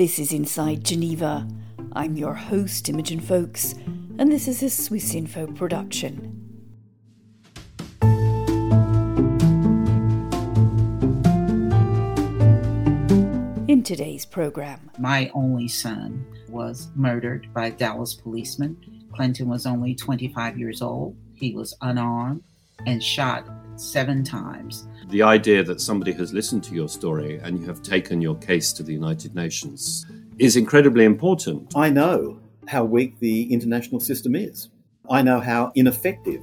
This is Inside Geneva. I'm your host, Imogen Foulkes, and this is a Swiss Info production. In today's program, my only son was murdered by Dallas policeman. Clinton was only 25 years old. He was unarmed and shot seven times. The idea that somebody has listened to your story and you have taken your case to the United Nations is incredibly important. I know how weak the international system is. I know how ineffective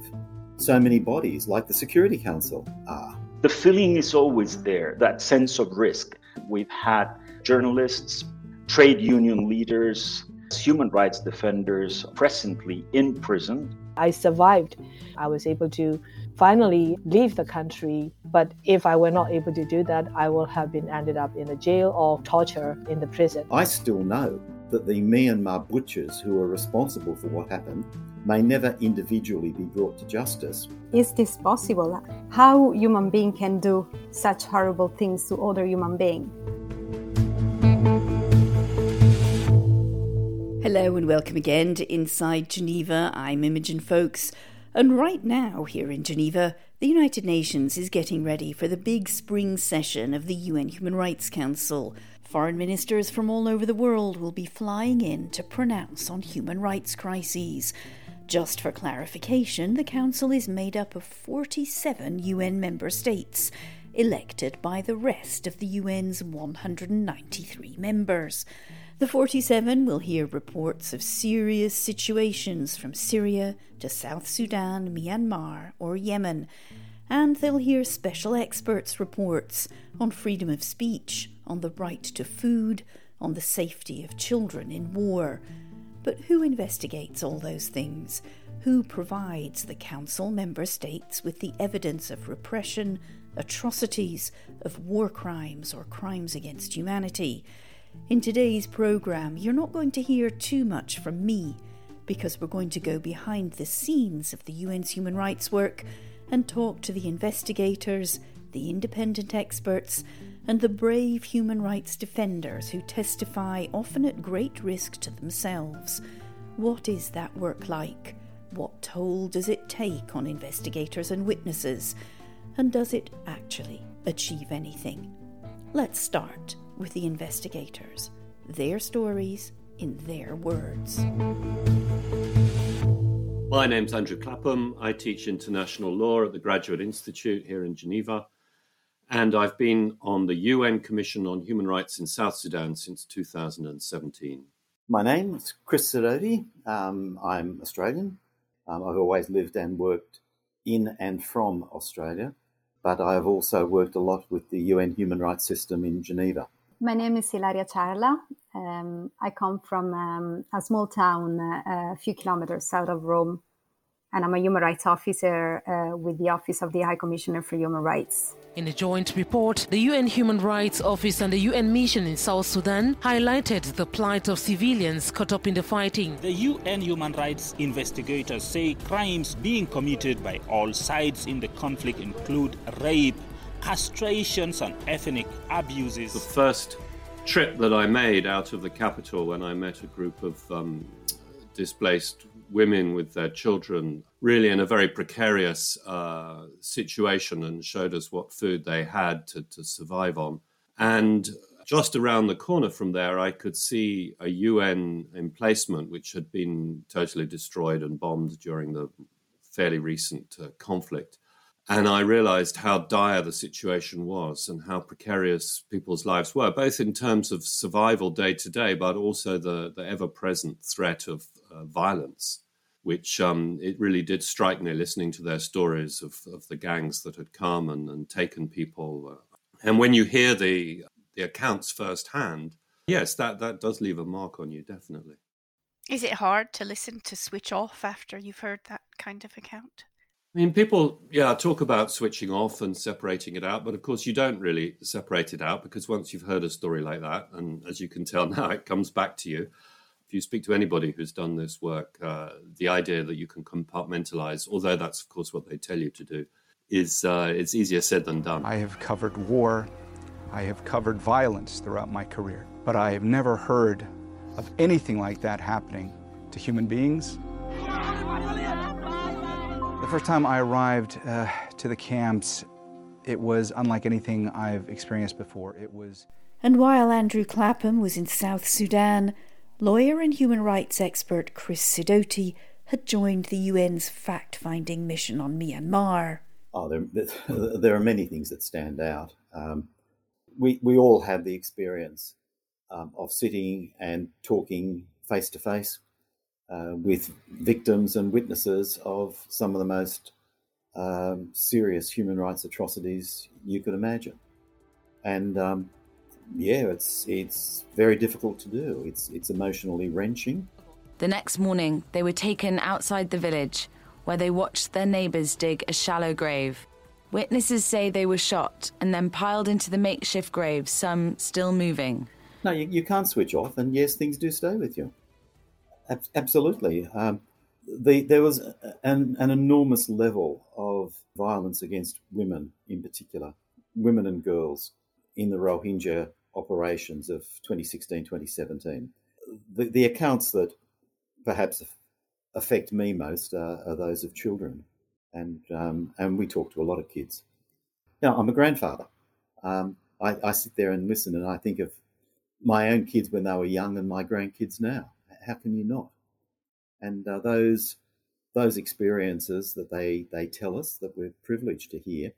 so many bodies like the Security Council are. The feeling is always there, that sense of risk. We've had journalists, trade union leaders, human rights defenders presently in prison. I survived. I was able to finally leave the country. But if I were not able to do that, I would have been ended up in a jail or torture in the prison. I still know that the Myanmar butchers who are responsible for what happened may never individually be brought to justice. Is this possible? How human being can do such horrible things to other human being? Hello and welcome again to Inside Geneva. I'm Imogen Foulkes. And right now, here in Geneva, the United Nations is getting ready for the big spring session of the UN Human Rights Council. Foreign ministers from all over the world will be flying in to pronounce on human rights crises. Just for clarification, the Council is made up of 47 UN member states, elected by the rest of the UN's 193 members. The 47 will hear reports of serious situations from Syria to South Sudan, Myanmar, or Yemen, and they'll hear special experts' reports on freedom of speech, on the right to food, on the safety of children in war. But who investigates all those things? Who provides the Council member states with the evidence of repression, atrocities, of war crimes, or crimes against humanity? In today's programme, you're not going to hear too much from me because we're going to go behind the scenes of the UN's human rights work and talk to the investigators, the independent experts, and the brave human rights defenders who testify often at great risk to themselves. What is that work like? What toll does it take on investigators and witnesses? And does it actually achieve anything? Let's start with the investigators, their stories in their words. My name's Andrew Clapham. I teach international law at the Graduate Institute here in Geneva. And I've been on the UN Commission on Human Rights in South Sudan since 2017. My name is Chris Sidoti. Um, I'm Australian. Um, I've always lived and worked in and from Australia, but I have also worked a lot with the UN human rights system in Geneva. My name is Ilaria Ciarla. Um, I come from um, a small town uh, a few kilometers south of Rome, and I'm a human rights officer uh, with the Office of the High Commissioner for Human Rights. In a joint report, the UN Human Rights Office and the UN mission in South Sudan highlighted the plight of civilians caught up in the fighting. The UN human rights investigators say crimes being committed by all sides in the conflict include rape, castrations and ethnic abuses. The first trip that I made out of the capital when I met a group of um, displaced women with their children, really in a very precarious uh, situation, and showed us what food they had to, to survive on. And just around the corner from there, I could see a UN emplacement which had been totally destroyed and bombed during the fairly recent uh, conflict. And I realized how dire the situation was and how precarious people's lives were, both in terms of survival day to day, but also the, the ever present threat of uh, violence, which um, it really did strike me listening to their stories of, of the gangs that had come and, and taken people. Uh, and when you hear the, the accounts firsthand, yes, that, that does leave a mark on you, definitely. Is it hard to listen to switch off after you've heard that kind of account? I mean, people, yeah, talk about switching off and separating it out, but of course, you don't really separate it out because once you've heard a story like that, and as you can tell now, it comes back to you. If you speak to anybody who's done this work, uh, the idea that you can compartmentalize, although that's of course what they tell you to do, is uh, it's easier said than done. I have covered war, I have covered violence throughout my career, but I have never heard of anything like that happening to human beings. The first time I arrived uh, to the camps, it was unlike anything I've experienced before. It was. And while Andrew Clapham was in South Sudan, lawyer and human rights expert Chris Sidoti had joined the UN's fact finding mission on Myanmar. Oh, there, there are many things that stand out. Um, we, we all have the experience um, of sitting and talking face to face with victims and witnesses of some of the most um, serious human rights atrocities you could imagine. And um, yeah, it's it's very difficult to do. It's it's emotionally wrenching. The next morning, they were taken outside the village, where they watched their neighbours dig a shallow grave. Witnesses say they were shot and then piled into the makeshift grave, some still moving. No, you, you can't switch off, and yes, things do stay with you. Ab- absolutely. Um, the, there was an, an enormous level of violence against women, in particular, women and girls, in the Rohingya operations of 2016 2017. The, the accounts that perhaps affect me most are, are those of children, and, um, and we talk to a lot of kids. Now, I'm a grandfather. Um, I, I sit there and listen, and I think of my own kids when they were young and my grandkids now. How can you not? And uh, those those experiences that they they tell us that we're privileged to hear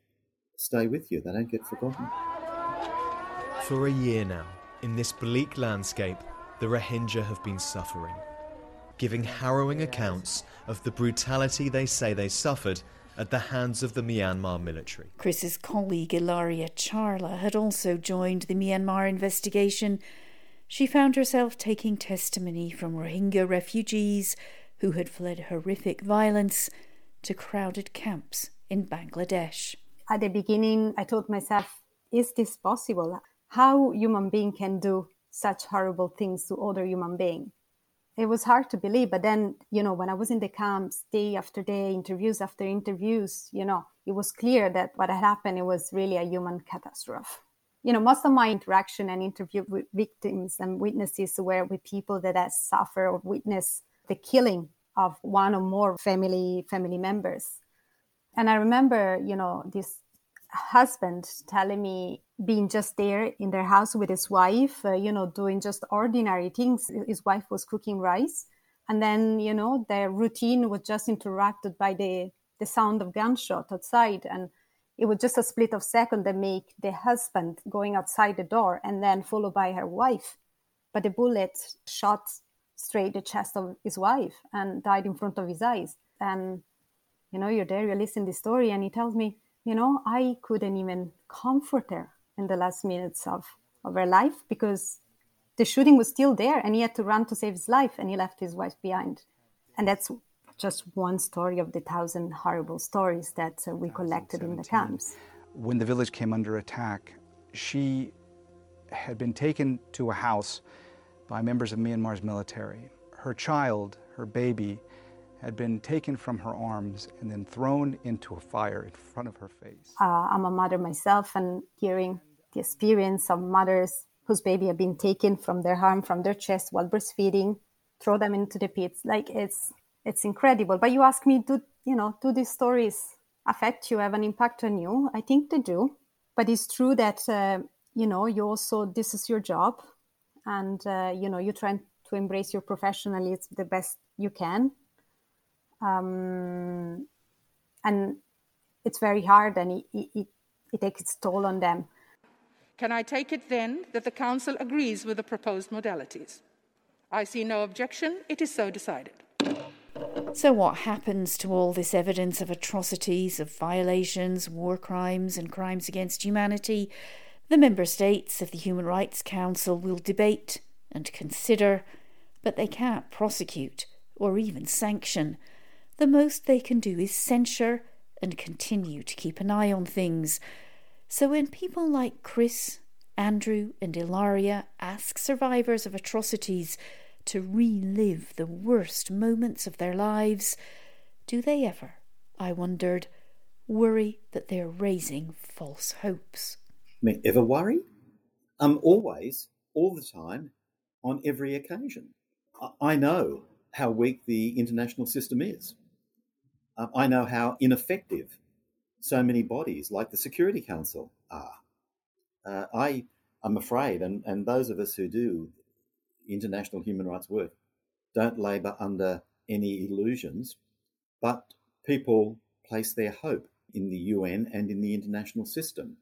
stay with you. They don't get forgotten. For a year now, in this bleak landscape, the Rohingya have been suffering, giving harrowing accounts of the brutality they say they suffered at the hands of the Myanmar military. Chris's colleague Ilaria Ciarla had also joined the Myanmar investigation. She found herself taking testimony from Rohingya refugees who had fled horrific violence to crowded camps in Bangladesh. At the beginning, I told myself, is this possible? How human being can do such horrible things to other human being? It was hard to believe, but then, you know, when I was in the camps day after day, interviews after interviews, you know, it was clear that what had happened, it was really a human catastrophe. You know, most of my interaction and interview with victims and witnesses were with people that have suffered or witnessed the killing of one or more family family members. And I remember, you know, this husband telling me being just there in their house with his wife, uh, you know, doing just ordinary things. His wife was cooking rice. And then, you know, their routine was just interrupted by the, the sound of gunshot outside. And it was just a split of second that make the husband going outside the door and then followed by her wife. But the bullet shot straight the chest of his wife and died in front of his eyes. And, you know, you're there, you listen to the story, and he tells me, you know, I couldn't even comfort her in the last minutes of, of her life because the shooting was still there and he had to run to save his life and he left his wife behind. And that's just one story of the thousand horrible stories that uh, we collected in the camps. When the village came under attack, she had been taken to a house by members of Myanmar's military. Her child, her baby, had been taken from her arms and then thrown into a fire in front of her face. Uh, I'm a mother myself, and hearing the experience of mothers whose baby had been taken from their arm, from their chest while breastfeeding, throw them into the pits, like it's it's incredible. But you ask me, do you know, do these stories affect you, have an impact on you? I think they do. But it's true that uh, you know, you also this is your job, and uh, you know, you try to embrace your professionalism the best you can um, and it's very hard and it, it, it takes its toll on them. Can I take it then that the Council agrees with the proposed modalities? I see no objection. It is so decided. So, what happens to all this evidence of atrocities, of violations, war crimes, and crimes against humanity? The member states of the Human Rights Council will debate and consider, but they can't prosecute or even sanction the most they can do is censure and continue to keep an eye on things. So when people like Chris, Andrew, and Ilaria ask survivors of atrocities to relive the worst moments of their lives, do they ever, I wondered, worry that they're raising false hopes? I mean, ever worry? Um, always, all the time, on every occasion. I know how weak the international system is. Uh, I know how ineffective so many bodies like the Security Council are. Uh, I am afraid, and, and those of us who do international human rights work don't labour under any illusions, but people place their hope in the UN and in the international system.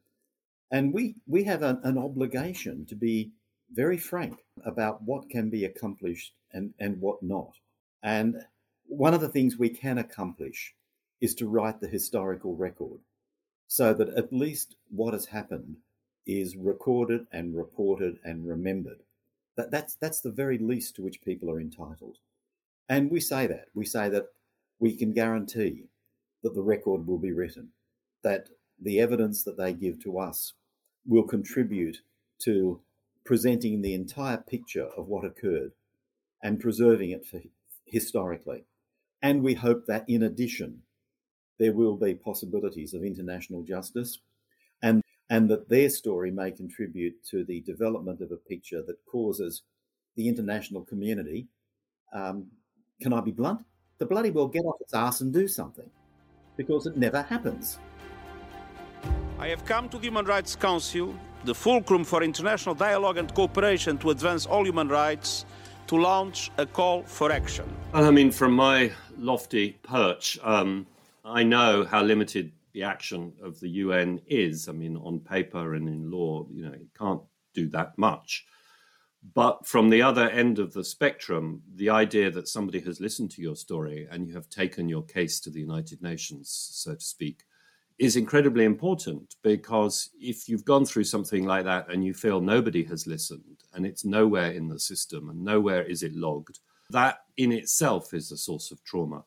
And we, we have an, an obligation to be very frank about what can be accomplished and, and what not. And one of the things we can accomplish is to write the historical record so that at least what has happened is recorded and reported and remembered. That, that's, that's the very least to which people are entitled. And we say that. We say that we can guarantee that the record will be written, that the evidence that they give to us will contribute to presenting the entire picture of what occurred and preserving it for, historically. And we hope that in addition, there will be possibilities of international justice and, and that their story may contribute to the development of a picture that causes the international community, um, can I be blunt? The bloody well get off its ass and do something because it never happens. I have come to the Human Rights Council, the fulcrum for international dialogue and cooperation to advance all human rights, to launch a call for action. I mean, from my lofty perch, um, I know how limited the action of the UN is. I mean, on paper and in law, you know, it can't do that much. But from the other end of the spectrum, the idea that somebody has listened to your story and you have taken your case to the United Nations, so to speak, is incredibly important because if you've gone through something like that and you feel nobody has listened and it's nowhere in the system and nowhere is it logged, that in itself is a source of trauma.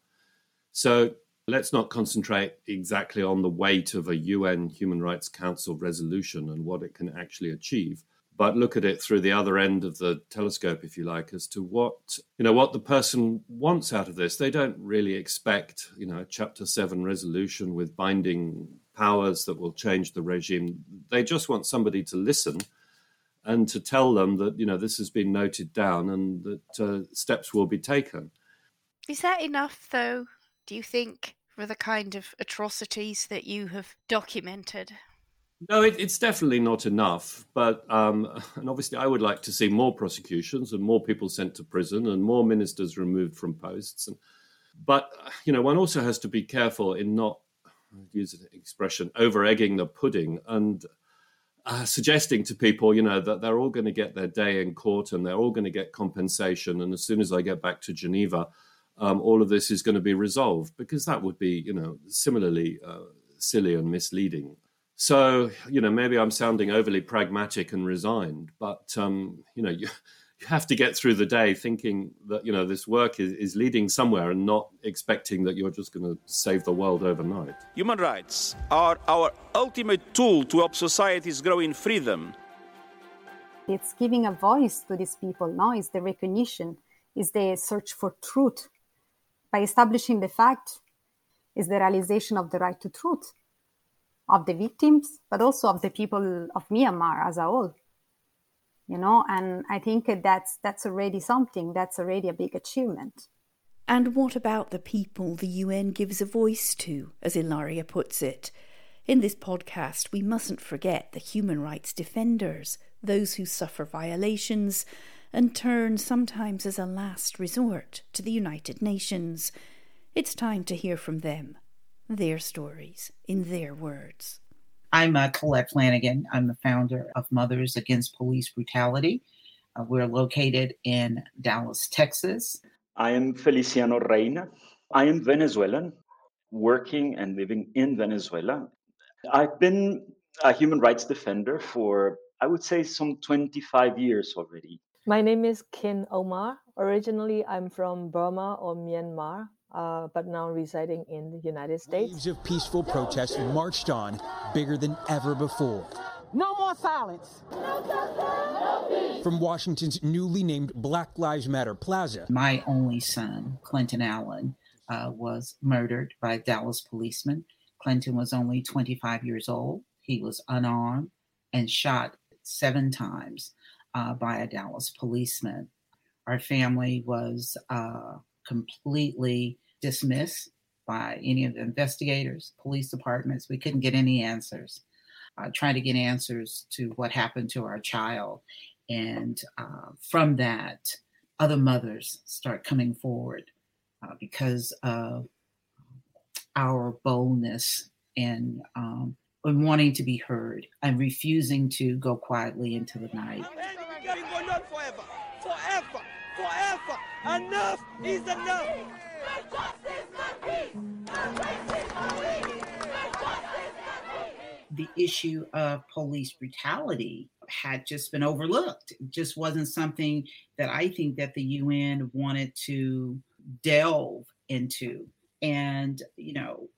So let's not concentrate exactly on the weight of a UN Human Rights Council resolution and what it can actually achieve but look at it through the other end of the telescope, if you like, as to what you know what the person wants out of this. They don't really expect you know a Chapter Seven resolution with binding powers that will change the regime. They just want somebody to listen and to tell them that you know this has been noted down and that uh, steps will be taken. Is that enough, though? Do you think for the kind of atrocities that you have documented? No, it, it's definitely not enough. But um, and obviously, I would like to see more prosecutions and more people sent to prison and more ministers removed from posts. And, but you know, one also has to be careful in not use an expression over egging the pudding and uh, suggesting to people, you know, that they're all going to get their day in court and they're all going to get compensation. And as soon as I get back to Geneva, um, all of this is going to be resolved because that would be, you know, similarly uh, silly and misleading. So, you know, maybe I'm sounding overly pragmatic and resigned, but, um, you know, you, you have to get through the day thinking that, you know, this work is, is leading somewhere and not expecting that you're just going to save the world overnight. Human rights are our ultimate tool to help societies grow in freedom. It's giving a voice to these people now, is the recognition, is the search for truth. By establishing the fact, is the realization of the right to truth of the victims, but also of the people of Myanmar as a whole. You know, and I think that's that's already something. That's already a big achievement. And what about the people the UN gives a voice to, as Ilaria puts it? In this podcast, we mustn't forget the human rights defenders, those who suffer violations and turn sometimes as a last resort to the United Nations. It's time to hear from them their stories in their words. I'm uh, Colette Flanagan. I'm the founder of Mothers Against Police Brutality. Uh, we're located in Dallas, Texas. I am Feliciano Reyna. I am Venezuelan, working and living in Venezuela. I've been a human rights defender for, I would say, some 25 years already. My name is Khin Ohmar. Originally, I'm from Burma or Myanmar, uh, but now residing in the United States. Waves of peaceful protests marched on bigger than ever before. No more silence. No From Washington's newly named Black Lives Matter Plaza. My only son, Clinton Allen, uh, was murdered by Dallas policemen. Clinton was only 25 years old. He was unarmed and shot seven times uh, by a Dallas policeman. Our family was uh, completely dismissed by any of the investigators, police departments. We couldn't get any answers. Uh, trying to get answers to what happened to our child. And uh, from that, other mothers start coming forward uh, because of our boldness and um, and wanting to be heard and refusing to go quietly into the night. Forever, forever, forever. Enough is enough. The issue of police brutality had just been overlooked. It just wasn't something that I think that the UN wanted to delve into. And, you know,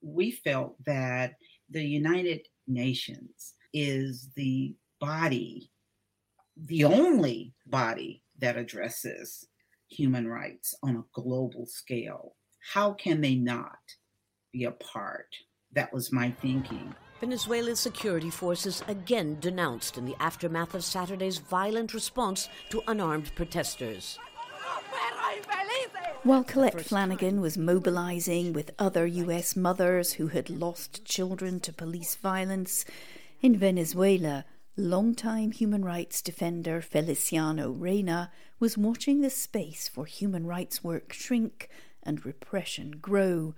we felt that the United Nations is the body, the only body that addresses human rights on a global scale. How can they not be a part? That was my thinking. Venezuela's security forces again denounced in the aftermath of Saturday's violent response to unarmed protesters. While Colette Flanagan was mobilizing with other US mothers who had lost children to police violence, in Venezuela, longtime human rights defender Feliciano Reyna was watching the space for human rights work shrink and repression grow.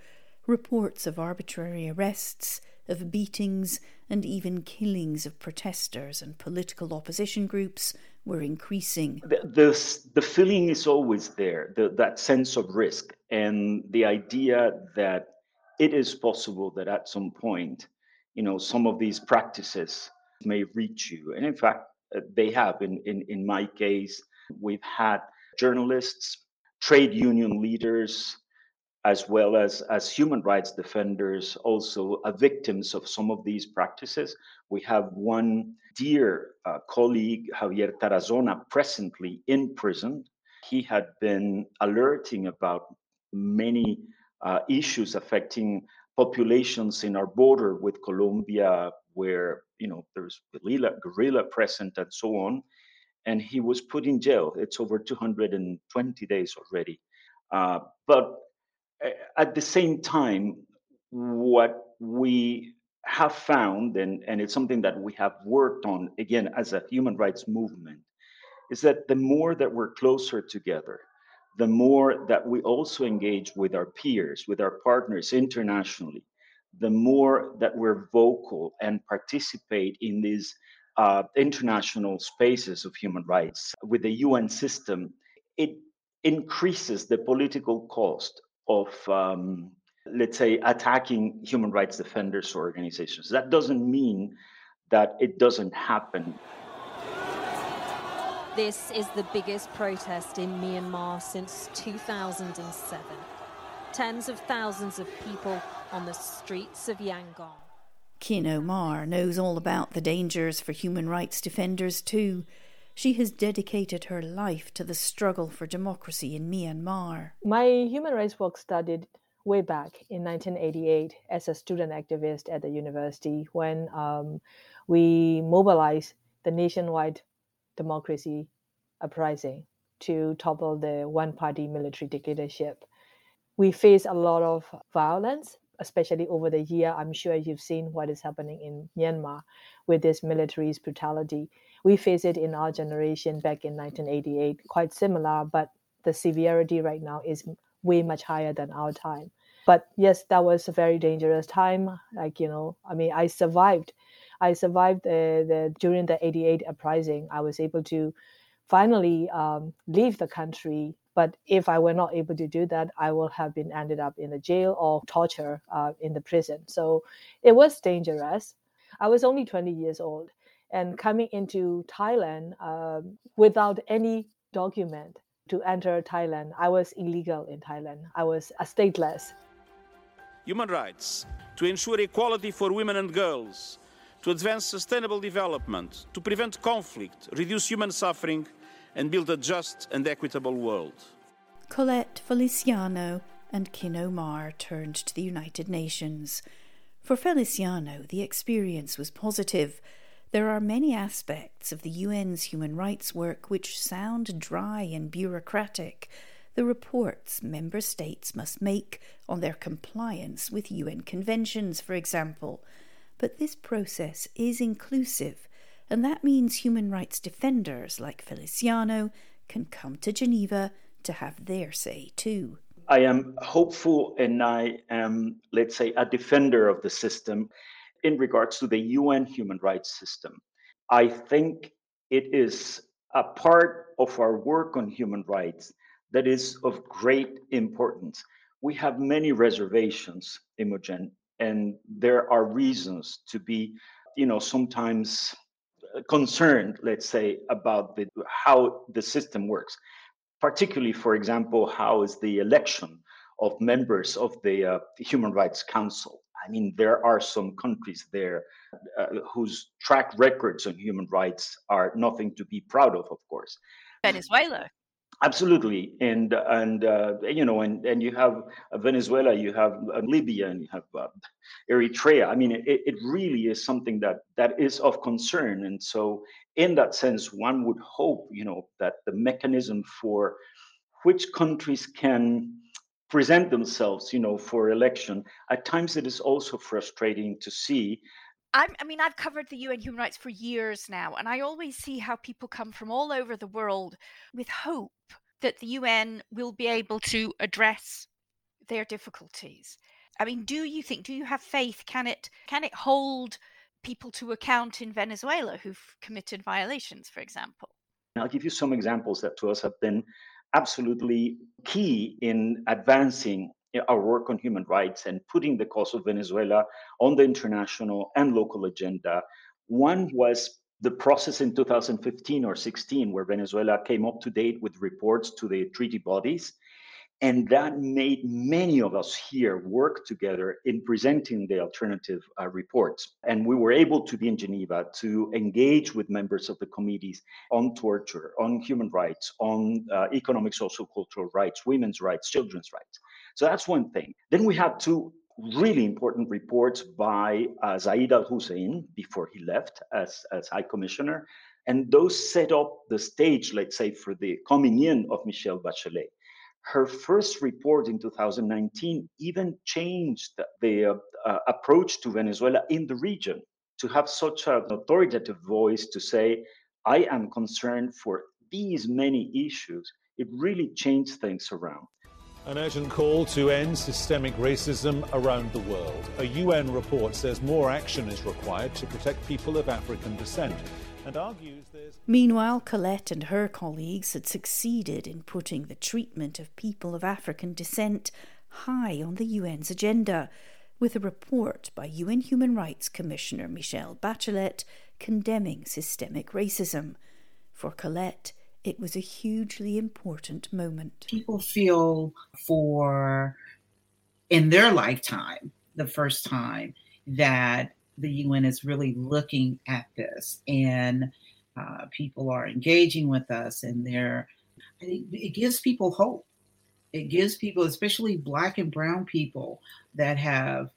Reports of arbitrary arrests, of beatings, and even killings of protesters and political opposition groups were increasing. The, the, the feeling is always there, the, that sense of risk, and the idea that it is possible that at some point, you know, some of these practices may reach you. And in fact, uh, they have. In, in, in my case, we've had journalists, trade union leaders, as well as, as human rights defenders, also victims of some of these practices. We have one dear uh, colleague, Javier Tarazona, presently in prison. He had been alerting about many uh, issues affecting populations in our border with Colombia, where you know there's guerrilla, guerrilla present and so on. And he was put in jail. It's over 220 days already. Uh, but at the same time, what we have found, and, and it's something that we have worked on again as a human rights movement, is that the more that we're closer together, the more that we also engage with our peers, with our partners internationally, the more that we're vocal and participate in these uh, international spaces of human rights with the UN system, it increases the political cost of um, let's say attacking human rights defenders or organizations. That doesn't mean that it doesn't happen. This is the biggest protest in Myanmar since 2007 tens of thousands of people on the streets of Yangon Khin Ohmar knows all about the dangers for human rights defenders too she has dedicated her life to the struggle for democracy in Myanmar. My human rights work started way back in 1988 as a student activist at the university when um, we mobilized the nationwide democracy uprising to topple the one party military dictatorship. We face a lot of violence, especially over the year. I'm sure you've seen what is happening in Myanmar with this military's brutality we faced it in our generation back in 1988, quite similar, but the severity right now is way much higher than our time. But yes, that was a very dangerous time. Like, you know, I mean, I survived. I survived the, the during the 88 uprising. I was able to finally um, leave the country. But if I were not able to do that, I would have been ended up in the jail or torture uh, in the prison. So it was dangerous. I was only 20 years old and coming into Thailand um, without any document to enter Thailand. I was illegal in Thailand. I was a stateless. Human rights to ensure equality for women and girls, to advance sustainable development, to prevent conflict, reduce human suffering, and build a just and equitable world. Colette Feliciano and Khin Ohmar turned to the United Nations. For Feliciano, the experience was positive there are many aspects of the UN's human rights work which sound dry and bureaucratic. The reports member states must make on their compliance with UN conventions, for example. But this process is inclusive, and that means human rights defenders like Feliciano can come to Geneva to have their say too. I am hopeful and I am, let's say, a defender of the system in regards to the UN human rights system. I think it is a part of our work on human rights that is of great importance. We have many reservations, Imogen, and there are reasons to be, you know, sometimes concerned, let's say, about the, how the system works. Particularly, for example, how is the election of members of the uh, Human Rights Council? I mean, there are some countries there uh, whose track records on human rights are nothing to be proud of, of course. Venezuela. Absolutely, and and uh, you know, and and you have Venezuela, you have uh, Libya, and you have uh, Eritrea. I mean, it, it really is something that that is of concern, and so in that sense, one would hope, you know, that the mechanism for which countries can present themselves, you know, for election. At times, it is also frustrating to see. I'm, I mean, I've covered the UN human rights for years now, and I always see how people come from all over the world with hope that the UN will be able to address their difficulties. I mean, do you think? Do you have faith? Can it can it hold people to account in Venezuela who've committed violations, for example? I'll give you some examples that to us have been absolutely key in advancing our work on human rights and putting the cause of Venezuela on the international and local agenda. One was the process in 2015 or 16, where Venezuela came up to date with reports to the treaty bodies and that made many of us here work together in presenting the alternative uh, reports. And we were able to be in Geneva to engage with members of the committees on torture, on human rights, on uh, economic, social, cultural rights, women's rights, children's rights. So that's one thing. Then we had two really important reports by uh, Zeid Al Hussein before he left as, as High Commissioner. And those set up the stage, let's say, for the coming in of Michelle Bachelet her first report in 2019 even changed the uh, approach to Venezuela in the region to have such an authoritative voice to say, I am concerned for these many issues. It really changed things around. An urgent call to end systemic racism around the world. A UN report says more action is required to protect people of African descent and argues. Meanwhile, Colette and her colleagues had succeeded in putting the treatment of people of African descent high on the UN's agenda, with a report by UN Human Rights Commissioner Michelle Bachelet condemning systemic racism. For Colette, it was a hugely important moment. People feel for, in their lifetime, the first time that the UN is really looking at this and uh, people are engaging with us and they're, it gives people hope. It gives people, especially Black and Brown people that have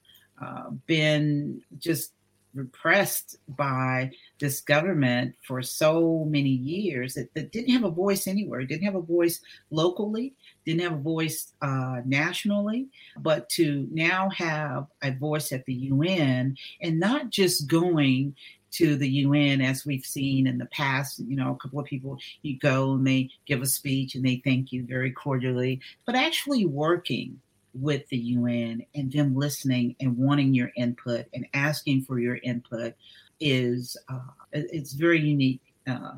uh, been just repressed by this government for so many years that, that, didn't have a voice anywhere, didn't have a voice locally, didn't have a voice uh, nationally, but to now have a voice at the UN and not just going to the UN as we've seen in the past. You know, a couple of people, you go and they give a speech and they thank you very cordially, but actually working with the UN and them listening and wanting your input and asking for your input is uh, it's very unique. Uh,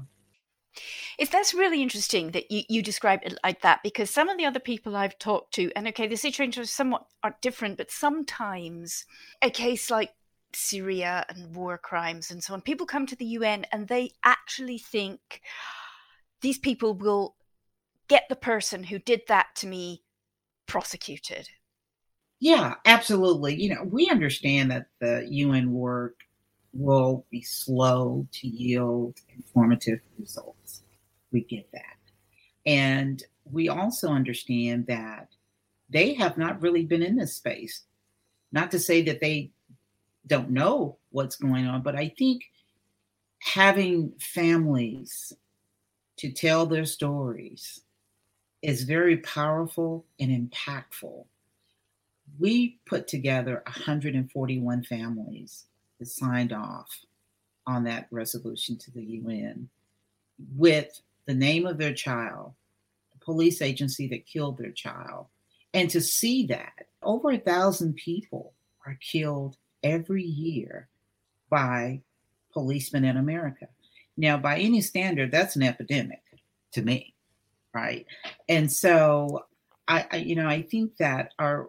if that's really interesting that you, you describe it like that, because some of the other people I've talked to, and okay, the situations somewhat are different, but sometimes a case like Syria and war crimes and so on, people come to the UN and they actually think these people will get the person who did that to me prosecuted. Yeah, absolutely. You know, we understand that the UN work will be slow to yield informative results. We get that. And we also understand that they have not really been in this space. Not to say that they don't know what's going on, but I think having families to tell their stories is very powerful and impactful. We put together 141 families that signed off on that resolution to the UN with the name of their child, the police agency that killed their child. And to see that over a thousand people are killed every year by policemen in America. Now, by any standard, that's an epidemic to me, right? And so, I, I you know, I think that our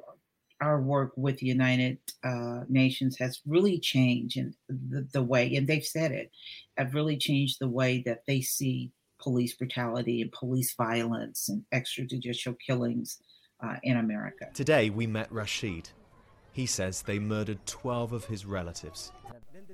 our work with the United uh, Nations has really changed in the, the way, and they've said it, have really changed the way that they see police brutality and police violence and extrajudicial killings uh, in America. Today, we met Rashid. He says they murdered 12 of his relatives.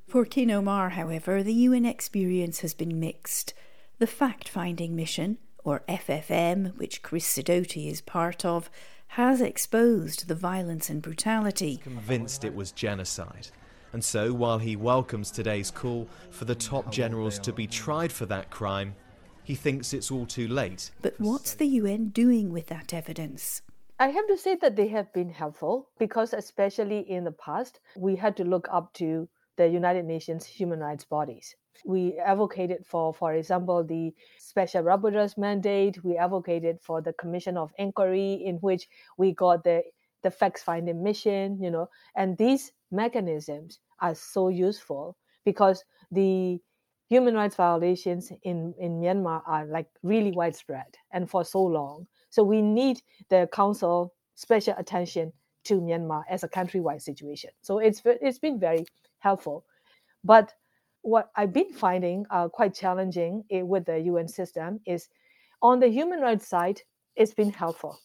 For Khin Ohmar, however, the UN experience has been mixed. The fact finding mission, or FFM, which Chris Sidoti is part of, has exposed the violence and brutality. Convinced it was genocide. And so, while he welcomes today's call for the top generals to be tried for that crime, he thinks it's all too late. But what's the UN doing with that evidence? I have to say that they have been helpful because, especially in the past, we had to look up to the United Nations human rights bodies. We advocated for, for example, the Special Rapporteur's mandate. We advocated for the Commission of Inquiry, in which we got the the facts finding mission. You know, and these mechanisms are so useful because the human rights violations in, in Myanmar are like really widespread and for so long. So we need the council special attention to Myanmar as a countrywide situation. So it's it's been very helpful. But what I've been finding uh, quite challenging with the UN system is on the human rights side, it's been helpful.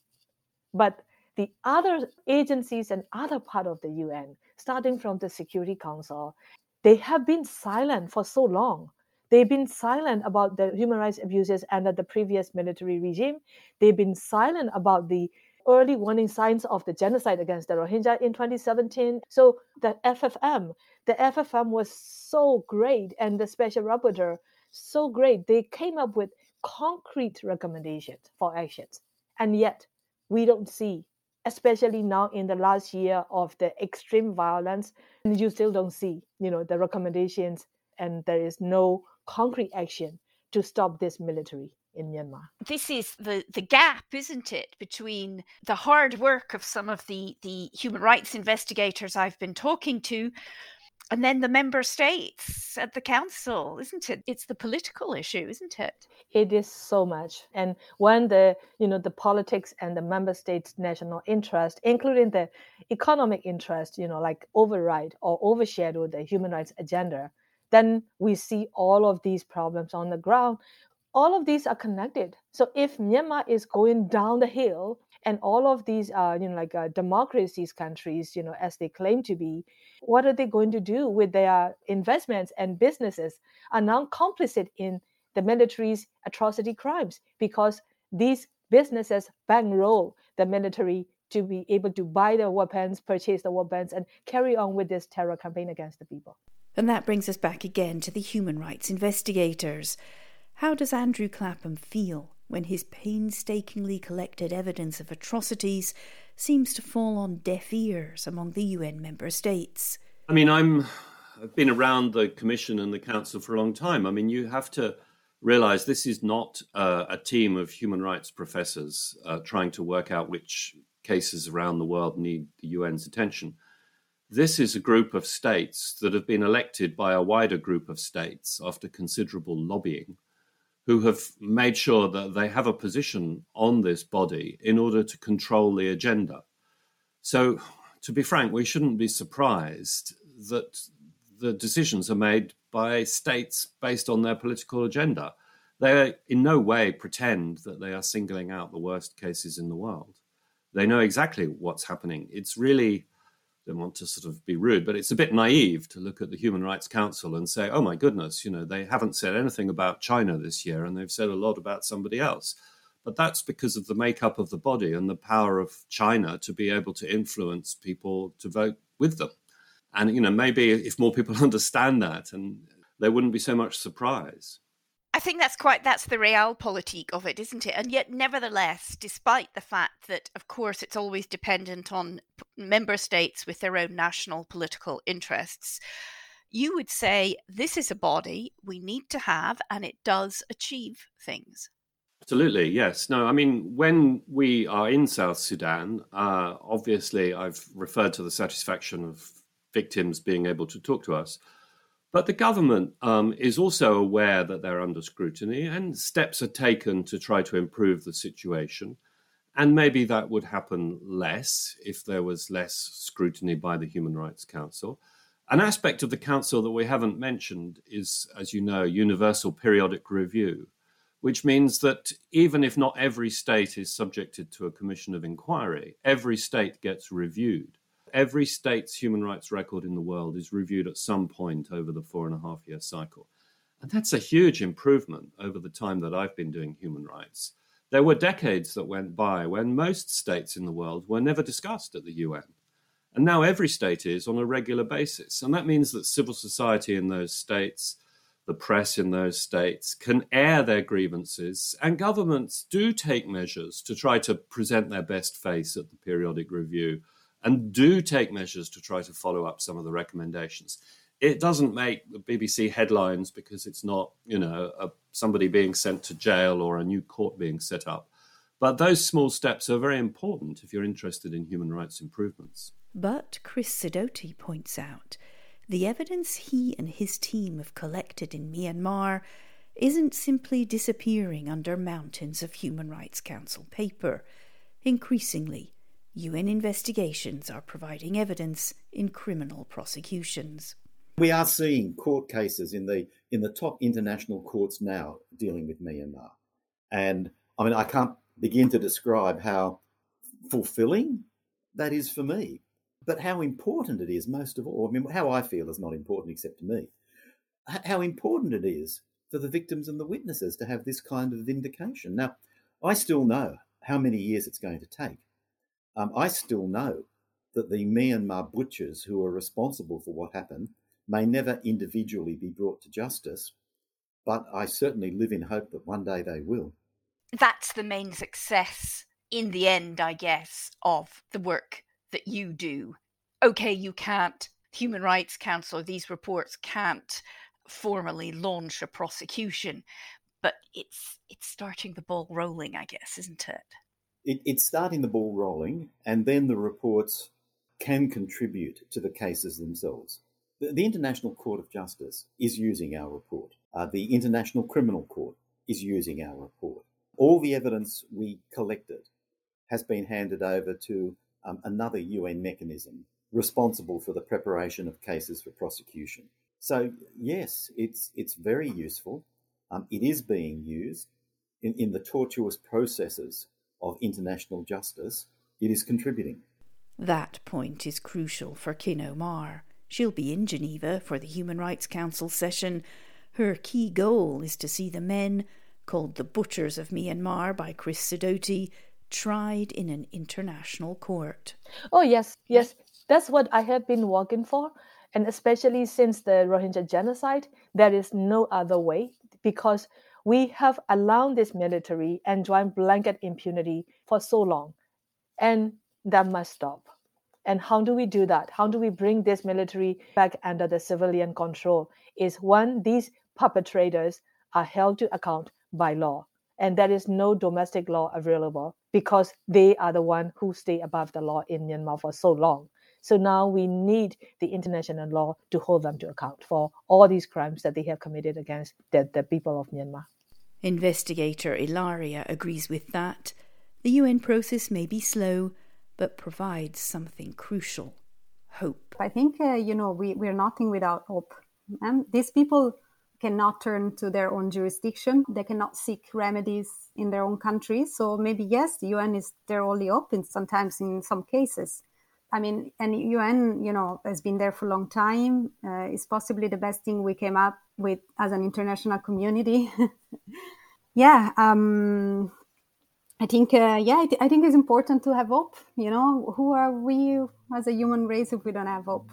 But the other agencies and other part of the UN, starting from the Security Council, they have been silent for so long. They've been silent about the human rights abuses under the previous military regime. They've been silent about the early warning signs of the genocide against the Rohingya in 2017. So the FFM, the FFM was so great, and the special rapporteur so great. They came up with concrete recommendations for actions, and yet we don't see, especially now in the last year of the extreme violence, you still don't see, you know, the recommendations, and there is no concrete action to stop this military in Myanmar. This is the, the gap, isn't it, between the hard work of some of the, the human rights investigators I've been talking to and then the member states at the council isn't it it's the political issue isn't it it is so much and when the you know the politics and the member states national interest including the economic interest you know like override or overshadow the human rights agenda then we see all of these problems on the ground all of these are connected. So if Myanmar is going down the hill, and all of these are, you know, like uh, democracies countries, you know, as they claim to be, what are they going to do with their investments and businesses are now complicit in the military's atrocity crimes because these businesses bankroll the military to be able to buy the weapons, purchase the weapons, and carry on with this terror campaign against the people. And that brings us back again to the human rights investigators. How does Andrew Clapham feel when his painstakingly collected evidence of atrocities seems to fall on deaf ears among the UN member states? I mean, I'm I've been around the Commission and the Council for a long time. I mean, you have to realize this is not uh, a team of human rights professors uh, trying to work out which cases around the world need the UN's attention. This is a group of states that have been elected by a wider group of states after considerable lobbying who have made sure that they have a position on this body in order to control the agenda. So, to be frank, we shouldn't be surprised that the decisions are made by states based on their political agenda. They in no way pretend that they are singling out the worst cases in the world. They know exactly what's happening. It's really don't want to sort of be rude, but it's a bit naive to look at the Human Rights Council and say, oh my goodness, you know, they haven't said anything about China this year and they've said a lot about somebody else. But that's because of the makeup of the body and the power of China to be able to influence people to vote with them. And, you know, maybe if more people understand that and there wouldn't be so much surprise. I think that's quite that's the realpolitik of it, isn't it? And yet, nevertheless, despite the fact that, of course, it's always dependent on member states with their own national political interests, you would say this is a body we need to have, and it does achieve things. Absolutely, yes. No, I mean, when we are in South Sudan, uh, obviously, I've referred to the satisfaction of victims being able to talk to us. But the government um, is also aware that they're under scrutiny, and steps are taken to try to improve the situation. And maybe that would happen less if there was less scrutiny by the Human Rights Council. An aspect of the Council that we haven't mentioned is, as you know, universal periodic review, which means that even if not every state is subjected to a commission of inquiry, every state gets reviewed every state's human rights record in the world is reviewed at some point over the four and a half year cycle. And that's a huge improvement over the time that I've been doing human rights. There were decades that went by when most states in the world were never discussed at the UN. And now every state is on a regular basis. And that means that civil society in those states, the press in those states, can air their grievances. And governments do take measures to try to present their best face at the periodic review and do take measures to try to follow up some of the recommendations. It doesn't make the BBC headlines because it's not, you know, a, somebody being sent to jail or a new court being set up. But those small steps are very important if you're interested in human rights improvements. But Chris Sidoti points out the evidence he and his team have collected in Myanmar isn't simply disappearing under mountains of Human Rights Council paper. Increasingly, UN investigations are providing evidence in criminal prosecutions. We are seeing court cases in the in the top international courts now dealing with Myanmar. And I mean I can't begin to describe how fulfilling that is for me. But how important it is, most of all, I mean, how I feel is not important except to me. How important it is for the victims and the witnesses to have this kind of vindication. Now, I still know how many years it's going to take. Um, I still know that the Myanmar butchers who are responsible for what happened may never individually be brought to justice, but I certainly live in hope that one day they will. That's the main success in the end, I guess, of the work that you do. Okay, you can't, Human Rights Council, these reports can't formally launch a prosecution, but it's it's starting the ball rolling, I guess, isn't it? It, it's starting the ball rolling, and then the reports can contribute to the cases themselves. The, the International Court of Justice is using our report. Uh, the International Criminal Court is using our report. All the evidence we collected has been handed over to um, another UN mechanism responsible for the preparation of cases for prosecution. So yes, it's it's very useful. Um, it is being used in, in the tortuous processes of international justice, it is contributing. That point is crucial for Khin Ohmar. She'll be in Geneva for the Human Rights Council session. Her key goal is to see the men, called the Butchers of Myanmar by Chris Sidoti, tried in an international court. Oh, yes, yes. That's what I have been working for. And especially since the Rohingya genocide, there is no other way because we have allowed this military and joint blanket impunity for so long, and that must stop. And how do we do that? How do we bring this military back under the civilian control? Is one, these perpetrators are held to account by law, and there is no domestic law available because they are the one who stay above the law in Myanmar for so long. So now we need the international law to hold them to account for all these crimes that they have committed against the, the people of Myanmar. Investigator Ilaria agrees with that. The UN process may be slow, but provides something crucial hope. I think, uh, you know, we, we're nothing without hope. And these people cannot turn to their own jurisdiction, they cannot seek remedies in their own country. So maybe, yes, the UN is their only hope, sometimes in some cases. I mean, and UN, you know, has been there for a long time. Uh, it's possibly the best thing we came up with as an international community. yeah, um, I think, uh, yeah, I, th- I, think it's important to have hope. You know, who are we as a human race if we don't have hope?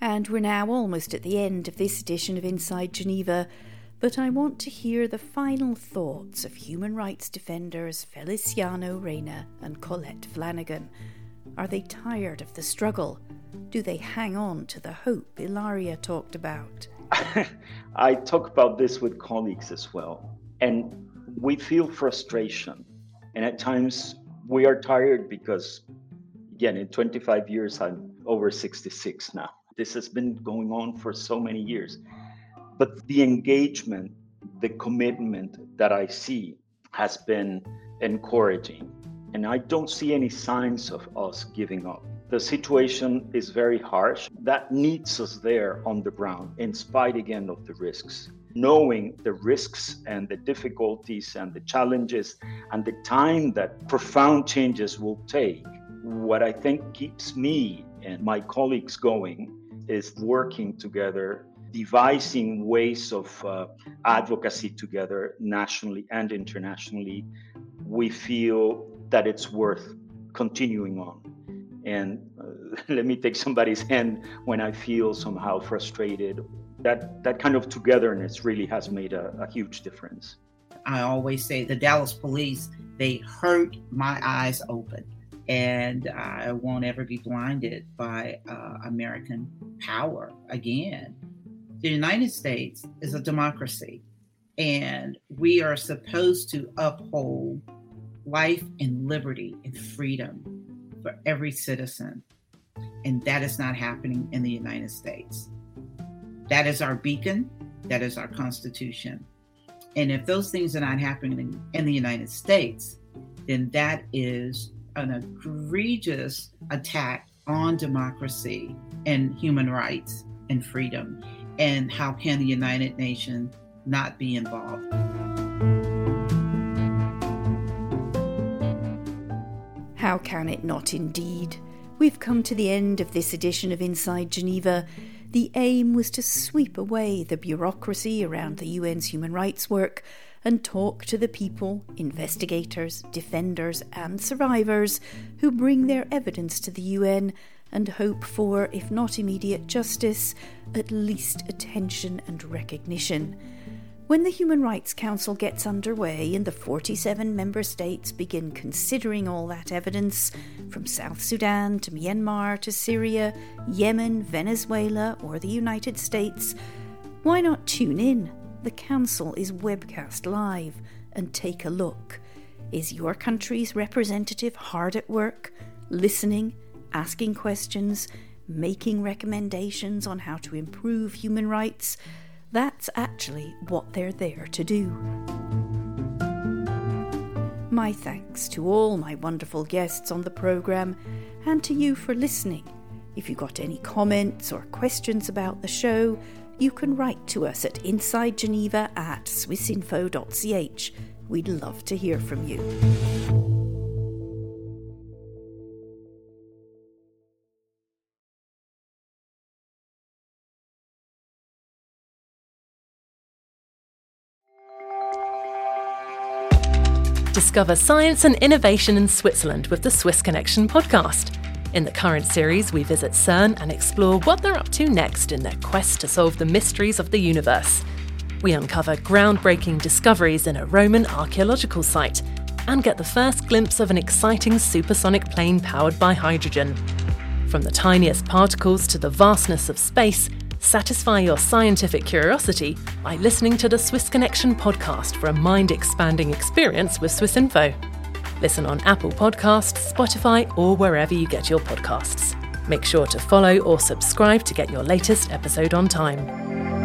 And we're now almost at the end of this edition of Inside Geneva, but I want to hear the final thoughts of human rights defenders Feliciano Reyna and Colette Flanagan. Are they tired of the struggle? Do they hang on to the hope Ilaria talked about? I talk about this with colleagues as well, and we feel frustration. And at times we are tired because, again, in 25 years, I'm over 66 now. This has been going on for so many years. But the engagement, the commitment that I see has been encouraging. And I don't see any signs of us giving up. The situation is very harsh. That needs us there on the ground, in spite again of the risks. Knowing the risks and the difficulties and the challenges and the time that profound changes will take, what I think keeps me and my colleagues going is working together, devising ways of uh, advocacy together nationally and internationally. We feel that it's worth continuing on. And uh, let me take somebody's hand when I feel somehow frustrated. That, that kind of togetherness really has made a, a huge difference. I always say the Dallas police, they hurt my eyes open and I won't ever be blinded by uh, American power again. The United States is a democracy, and we are supposed to uphold life and liberty and freedom for every citizen. And that is not happening in the United States. That is our beacon, that is our Constitution. And if those things are not happening in the United States, then that is an egregious attack on democracy and human rights and freedom. And how can the United Nations not be involved? How can it not, indeed? We've come to the end of this edition of Inside Geneva. The aim was to sweep away the bureaucracy around the UN's human rights work and talk to the people, investigators, defenders, and survivors who bring their evidence to the UN and hope for, if not immediate justice, at least attention and recognition. When the Human Rights Council gets underway and the 47 member states begin considering all that evidence, from South Sudan to Myanmar to Syria, Yemen, Venezuela, or the United States, why not tune in the Council is webcast live and take a look. Is your country's representative hard at work, listening, asking questions, making recommendations on how to improve human rights? That's actually what they're there to do. My thanks to all my wonderful guests on the programme and to you for listening. If you've got any comments or questions about the show, you can write to us at insidegeneva at swissinfo.ch. We'd love to hear from you. Discover science and innovation in Switzerland with the Swiss Connection podcast. In the current series, we visit CERN and explore what they're up to next in their quest to solve the mysteries of the universe. We uncover groundbreaking discoveries in a Roman archaeological site and get the first glimpse of an exciting supersonic plane powered by hydrogen. From the tiniest particles to the vastness of space, satisfy your scientific curiosity by listening to the Swiss Connection podcast for a mind expanding experience with Swiss Info. Listen on Apple Podcasts, Spotify, or wherever you get your podcasts. Make sure to follow or subscribe to get your latest episode on time.